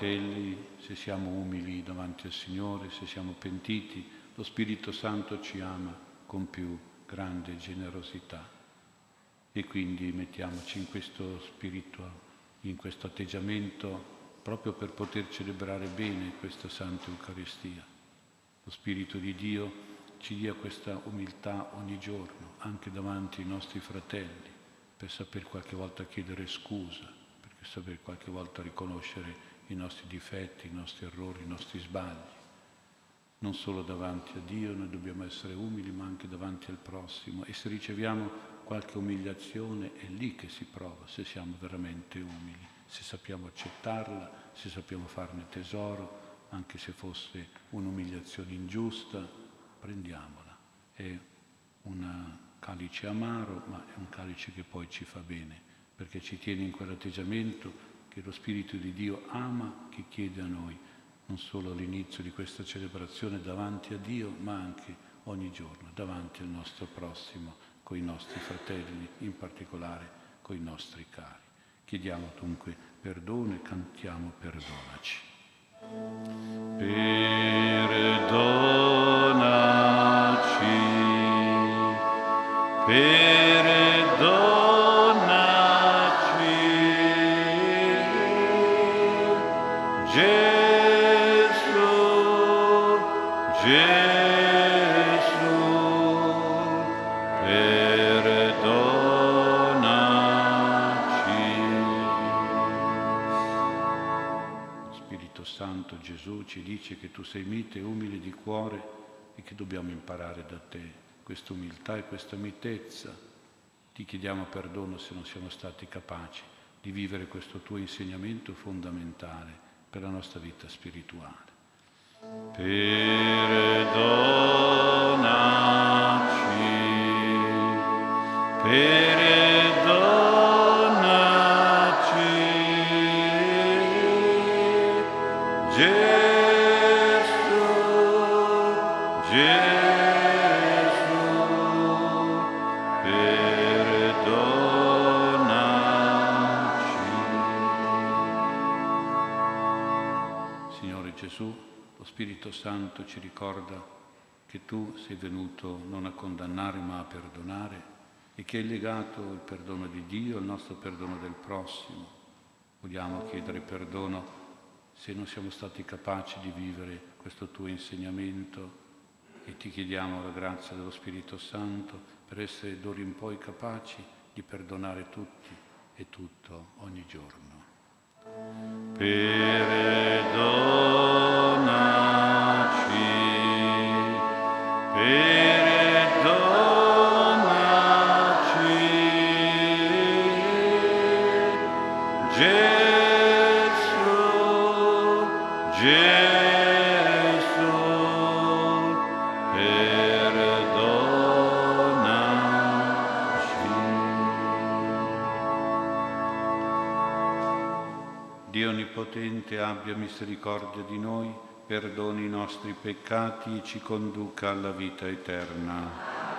fratelli, se siamo umili davanti al Signore, se siamo pentiti, lo Spirito Santo ci ama con più grande generosità. E quindi mettiamoci in questo spirito, in questo atteggiamento, proprio per poter celebrare bene questa Santa Eucaristia. Lo Spirito di Dio ci dia questa umiltà ogni giorno, anche davanti ai nostri fratelli, per saper qualche volta chiedere scusa, per saper qualche volta riconoscere i nostri difetti, i nostri errori, i nostri sbagli. Non solo davanti a Dio noi dobbiamo essere umili, ma anche davanti al prossimo. E se riceviamo qualche umiliazione è lì che si prova se siamo veramente umili, se sappiamo accettarla, se sappiamo farne tesoro, anche se fosse un'umiliazione ingiusta, prendiamola. È un calice amaro, ma è un calice che poi ci fa bene, perché ci tiene in quell'atteggiamento che lo Spirito di Dio ama, che chiede a noi, non solo all'inizio di questa celebrazione davanti a Dio, ma anche ogni giorno davanti al nostro prossimo, con i nostri fratelli, in particolare con i nostri cari. Chiediamo dunque perdono e cantiamo perdonaci. Perdonaci, perdonaci, Santo Gesù ci dice che tu sei mite e umile di cuore e che dobbiamo imparare da te questa umiltà e questa mitezza. Ti chiediamo perdono se non siamo stati capaci di vivere questo tuo insegnamento fondamentale per la nostra vita spirituale. Perdonaci, perdonaci, Gesù, Gesù, lo Spirito Santo ci ricorda che tu sei venuto non a condannare ma a perdonare e che hai legato il perdono di Dio al nostro perdono del prossimo. Vogliamo chiedere perdono se non siamo stati capaci di vivere questo tuo insegnamento e ti chiediamo la grazia dello Spirito Santo per essere d'ora in poi capaci di perdonare tutti e tutto ogni giorno. Perdonaci, Gesù, Gesù, perdonaci. Dio Onnipotente abbia misericordia di noi, perdoni i nostri peccati e ci conduca alla vita eterna.